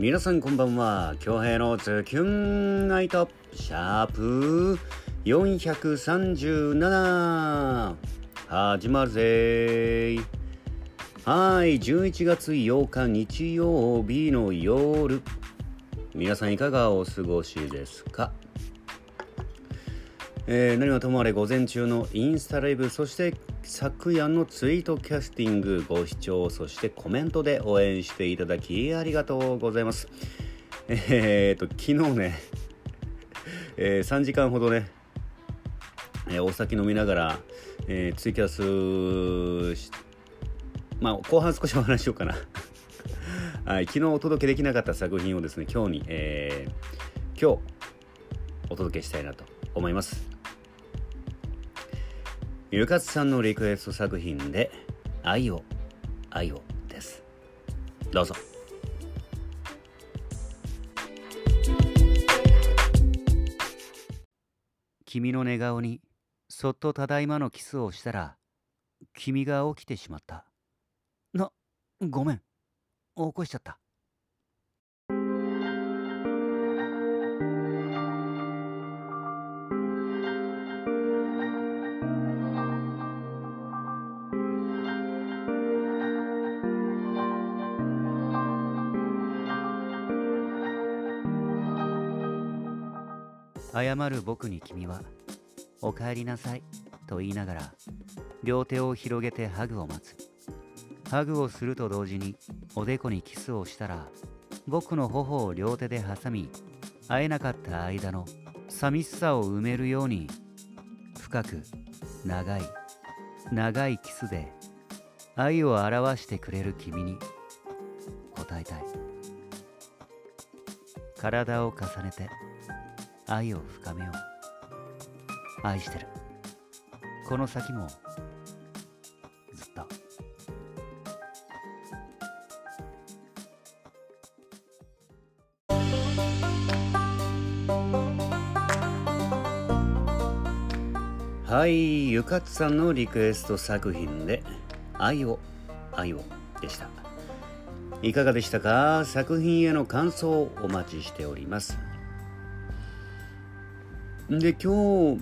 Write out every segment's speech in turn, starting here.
皆さんこんばんは。京平のズキュンナイトシャープ437始まるぜはい11月8日日曜日の夜。皆さんいかがお過ごしですか？えー、何はともあれ午前中のインスタライブそして昨夜のツイートキャスティングご視聴そしてコメントで応援していただきありがとうございます。えー、と昨日ね、えー、3時間ほどね、えー、お酒飲みながら、えー、ツイキャスまあ後半少しお話しようかな。はい、昨日お届けできなかった作品をですね今日に、えー、今日お届けしたいなと思います。ゆかつさんのリクエスト作品で「愛を愛を」です。どうぞ。君の寝顔にそっとただいまのキスをしたら君が起きてしまった。なごめん。起こしちゃった。謝る僕に君は「おかえりなさい」と言いながら両手を広げてハグを待つ。ハグをすると同時におでこにキスをしたら僕の頬を両手で挟み会えなかった間の寂しさを埋めるように深く長い長いキスで愛を表してくれる君に答えたい。体を重ねて愛を深めよう。愛してる。この先もずっと。はいゆかつさんのリクエスト作品で「愛を愛を」でした。いかがでしたか？作品への感想をお待ちしております。で今日、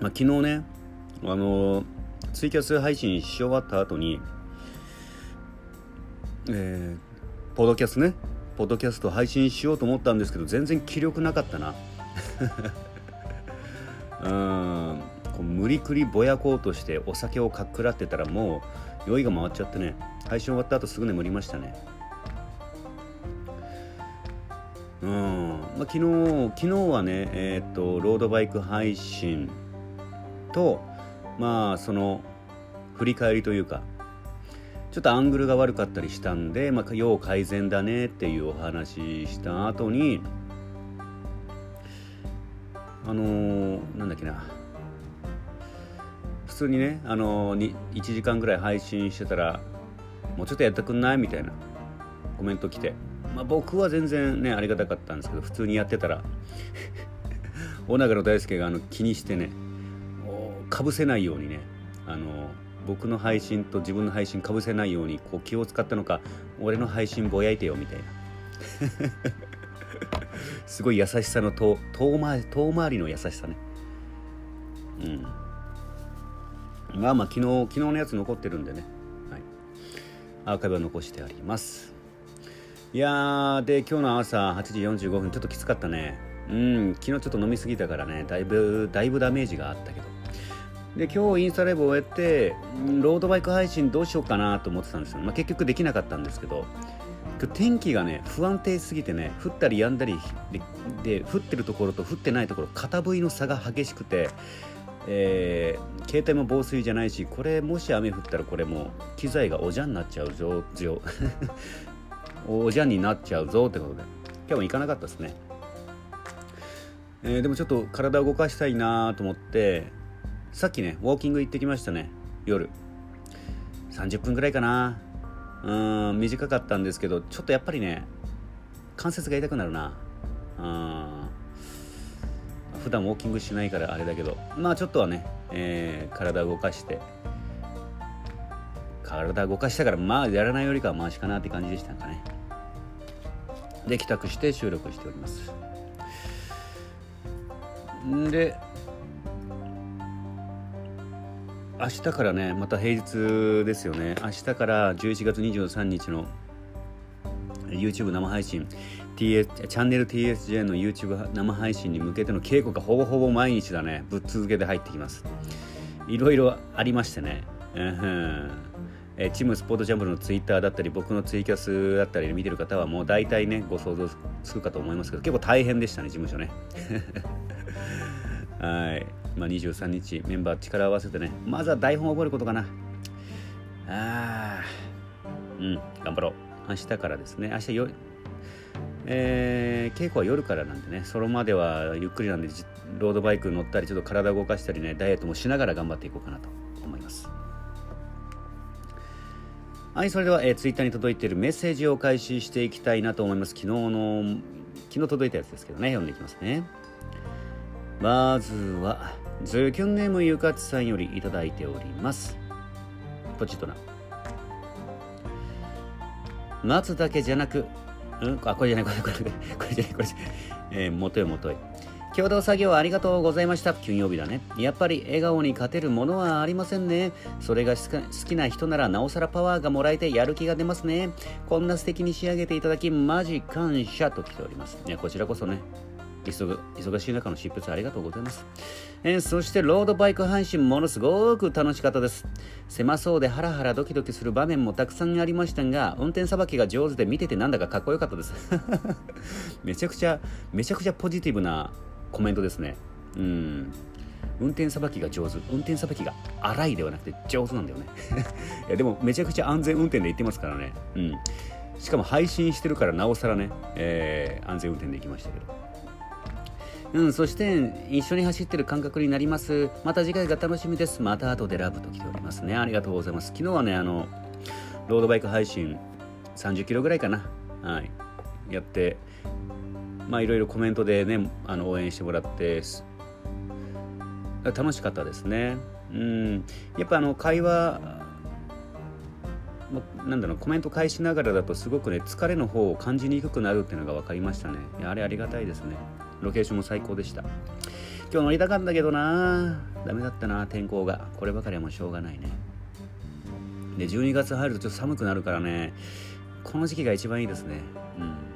まあ、昨日ねあのツイキャス配信し終わった後にえー、ポッドキャストねポッドキャスト配信しようと思ったんですけど全然気力なかったな。うん。こう無理くりぼやこうとしてお酒をかっくらってたらもう酔いが回っちゃってね配信終わった後すぐ眠りましたね。うん。まあ、昨日昨日はね、えー、っとロードバイク配信とまあその振り返りというかちょっとアングルが悪かったりしたんで、まあ、要改善だねっていうお話した後にあのー、なんだっけな。普通にね、あのー、1時間ぐらい配信してたらもうちょっとやってくんないみたいなコメント来て。まあ、僕は全然ねありがたかったんですけど普通にやってたら。小長の大輔があの気にしてねかぶせないようにねあの僕の配信と自分の配信かぶせないようにこう気を使ったのか俺の配信ぼやいてよみたいな。すごい優しさの遠遠回遠回りの優しさね。うん。まあまあ昨日昨日のやつ残ってるんでね、はい、アーカイブは残してあります。いやーで今日の朝8時45分ちょっときつかったね。うん昨日ちょっと飲みすぎたからねだいぶだいぶダメージがあったけど。で今日インスタライブ終えてロードバイク配信どうしようかなと思ってたんですよ、まあ、結局できなかったんですけど。天気がね不安定すぎてね降ったりやんだりで降ってるところと降ってないところ片部位の差が激しくてえー、携帯も防水じゃないしこれもし雨降ったらこれも機材がおじゃになっちゃう状況。おじゃんになっちゃうぞってことで。今日も行かなかったですね、えー、でもちょっと体を動かしたいなと思ってさっきねウォーキング行ってきましたね。夜。30分ぐらいかな。うん短かったんですけどちょっとやっぱりね関節が痛くなるな。うん。普段ウォーキングしないからあれだけど。まあちょっとはね、えー、体を動かして。体動かしたからまあやらないよりかはマシかなって感じでしたかね。で帰宅して収録しております。で明日からねまた平日ですよね。明日から11月23日の YouTube 生配信。TS チャンネル TSJ の YouTube 生配信に向けての稽古がほぼほぼ毎日だね。ぶっ続けで入ってきます。いろいろありましてね、うん。えチームスポーツジャンプのツイッターだったり僕のツイキャスだったり見てる方はもう大体ねご想像つくかと思いますけど結構大変でしたね事務所ね。はい、まあ、23日メンバー力を合わせてねまずは台本を覚えることかな。あうん。頑張ろう。明日からですね。明日よえー、稽古は夜からなんでねそれまではゆっくりなんでロードバイク乗ったりちょっと体動かしたりねダイエットもしながら頑張っていこうかなと思います。はいそれでは、えー、ツイッターに届いているメッセージを開始していきたいなと思います。昨日の昨日届いたやつですけどね。読んでいきますね。まずはズキュンネームゆかつさんよりいただいております。ポチッとな。待つだけじゃなくうん？あこれじゃないこれこれこれこれじゃないこれじゃない、えー、もとよもとい共同作業ありがとうございました。金曜日だね。やっぱり笑顔に勝てるものはありませんね。それが好きな人ならなおさらパワーがもらえてやる気が出ますね。こんな素敵に仕上げていただきマジ感謝と来ております。いやこちらこそね。忙しい中の執筆ありがとうございます、え、そしてロードバイク配信ものすごく楽しかったです。狭そうでハラハラドキドキする場面もたくさんありましたが運転さばきが上手で見ててなんだかかっこよかったです。めちゃくちゃめちゃくちゃポジティブなコメントですね。うん。運転さばきが上手。運転さばきが荒いではなくて上手なんだよね。いやでもめちゃくちゃ安全運転で行ってますからね。うん。しかも配信してるからなおさらね、えー、安全運転で行きましたけど。うん、そして一緒に走ってる感覚になります。また次回が楽しみです。また後でラブと来ておりますね。ありがとうございます。昨日はねあのロードバイク配信30キロぐらいかな。はい。やってまあいろいろコメントでねあの応援してもらって楽しかったですね。うん。やっぱあの会話なんだろうコメント返しながらだとすごくね疲れの方を感じにくくなるっていうのが分かりましたね。あれありがたいですね。ロケーションも最高でした。今日乗りたかったけどな。ダメだったな天候が。こればかりはもうしょうがないね。で12月入るとちょっと寒くなるからね。この時期が一番いいですね。うん。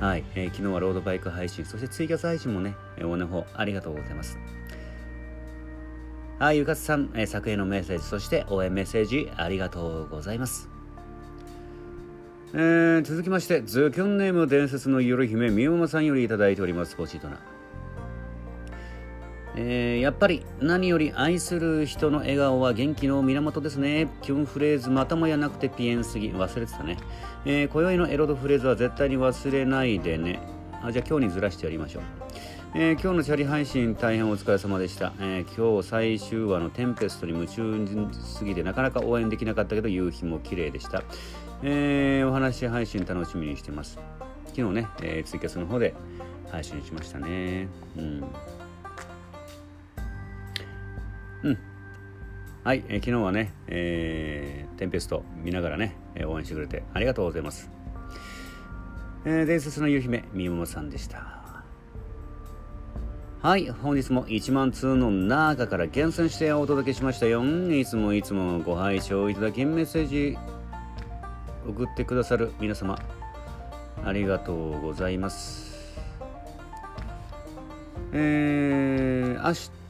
はい、えー、昨日はロードバイク配信そしてツイキャス配信もね応援の方ありがとうございます。はいゆかつさん、えー、作へのメッセージそして応援メッセージありがとうございます。えー、続きましてズキョンネーム伝説のゆる姫みおまさんより頂いておりますポチートなえー、やっぱり何より愛する人の笑顔は元気の源ですね。キュンフレーズまたもやなくてピエンすぎ。忘れてたね。えー、今宵のエロドフレーズは絶対に忘れないでね。あじゃあ今日にずらしてやりましょう。えー、今日のチャリ配信大変お疲れ様でした、えー、今日最終話のテンペストに夢中すぎてなかなか応援できなかったけど夕日も綺麗でした、えー、お話配信楽しみにしてます昨日ね、え、ツイキャスの方で配信しましたねうんうん。はい、え、昨日はね、えー、テンペスト見ながらね、え、応援してくれてありがとうございます、えー、伝説の夕姫みももさんでした。はい、本日も1万通の中から厳選してお届けしましたよ。いつもいつもご拝聴いただきメッセージ送ってくださる皆様ありがとうございます。えー、明日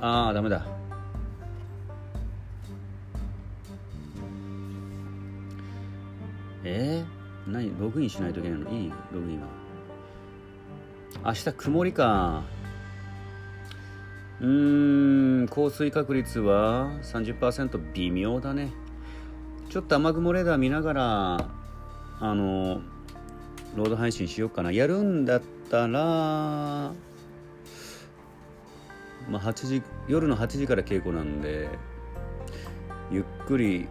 ああダメだ。えー、何ログインしないといけないの？いいログインは。明日曇りか。うーん降水確率は30%微妙だね。ちょっと雨雲レーダー見ながらあのロード配信しようかな。やるんだったらまあ8時夜の8時から稽古なんでゆっくり、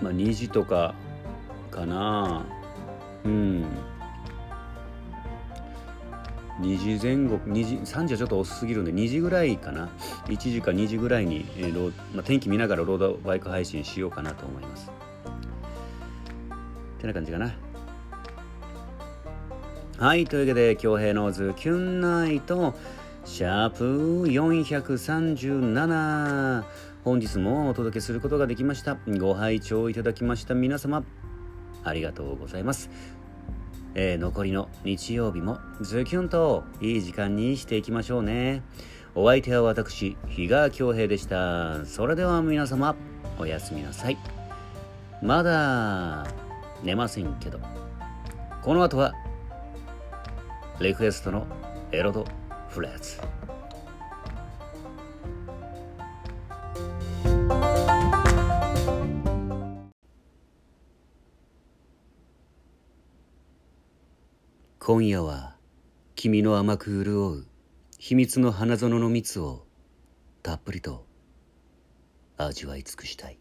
まあ、2時とかかな。うん。2時前後2時3時はちょっと遅すぎるんで2時ぐらいかな。1時か2時ぐらいに、えーロまあ、天気見ながらロードバイク配信しようかなと思います。てな感じかな。はいというわけで恭平のズキュンナイトシャープ437本日もお届けすることができましたご拝聴いただきました皆様ありがとうございますえー、残りの日曜日もズキュンといい時間にしていきましょうね。お相手は私、比嘉恭平でした。それでは皆様、おやすみなさい。まだ寝ませんけど、この後は、リクエストのエロドフレーズ。今夜は君の甘く潤う秘密の花園の蜜をたっぷりと味わい尽くしたい